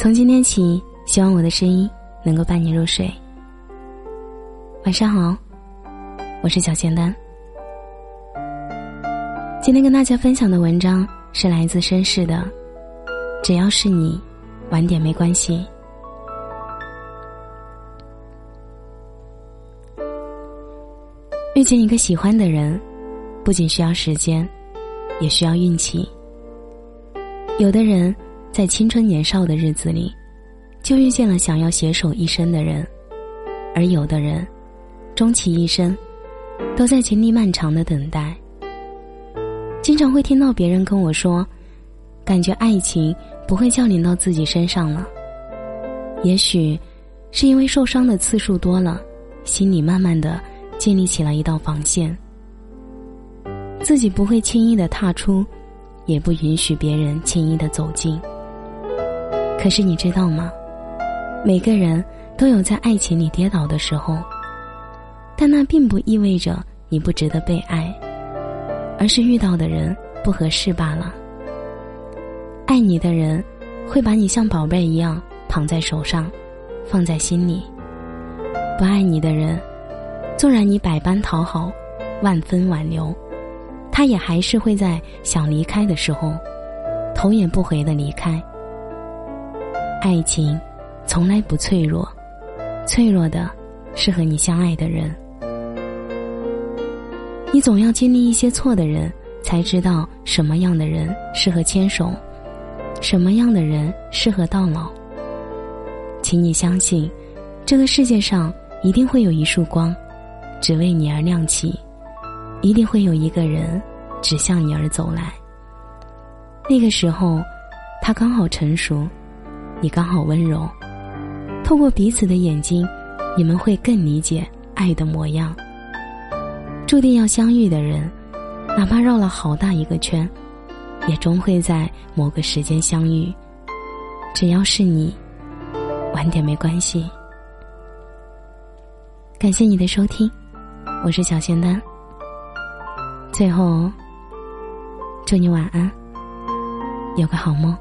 从今天起，希望我的声音能够伴你入睡。晚上好，我是小仙丹。今天跟大家分享的文章是来自绅士的，只要是你，晚点没关系。遇见一个喜欢的人，不仅需要时间，也需要运气。有的人。在青春年少的日子里，就遇见了想要携手一生的人，而有的人，终其一生，都在经历漫长的等待。经常会听到别人跟我说，感觉爱情不会降临到自己身上了。也许，是因为受伤的次数多了，心里慢慢的建立起了一道防线，自己不会轻易的踏出，也不允许别人轻易的走近。可是你知道吗？每个人都有在爱情里跌倒的时候，但那并不意味着你不值得被爱，而是遇到的人不合适罢了。爱你的人，会把你像宝贝一样捧在手上，放在心里；不爱你的人，纵然你百般讨好，万分挽留，他也还是会在想离开的时候，头也不回的离开。爱情从来不脆弱，脆弱的是和你相爱的人。你总要经历一些错的人，才知道什么样的人适合牵手，什么样的人适合到老。请你相信，这个世界上一定会有一束光，只为你而亮起；一定会有一个人，只向你而走来。那个时候，他刚好成熟。你刚好温柔，透过彼此的眼睛，你们会更理解爱的模样。注定要相遇的人，哪怕绕了好大一个圈，也终会在某个时间相遇。只要是你，晚点没关系。感谢你的收听，我是小仙丹。最后，祝你晚安，有个好梦。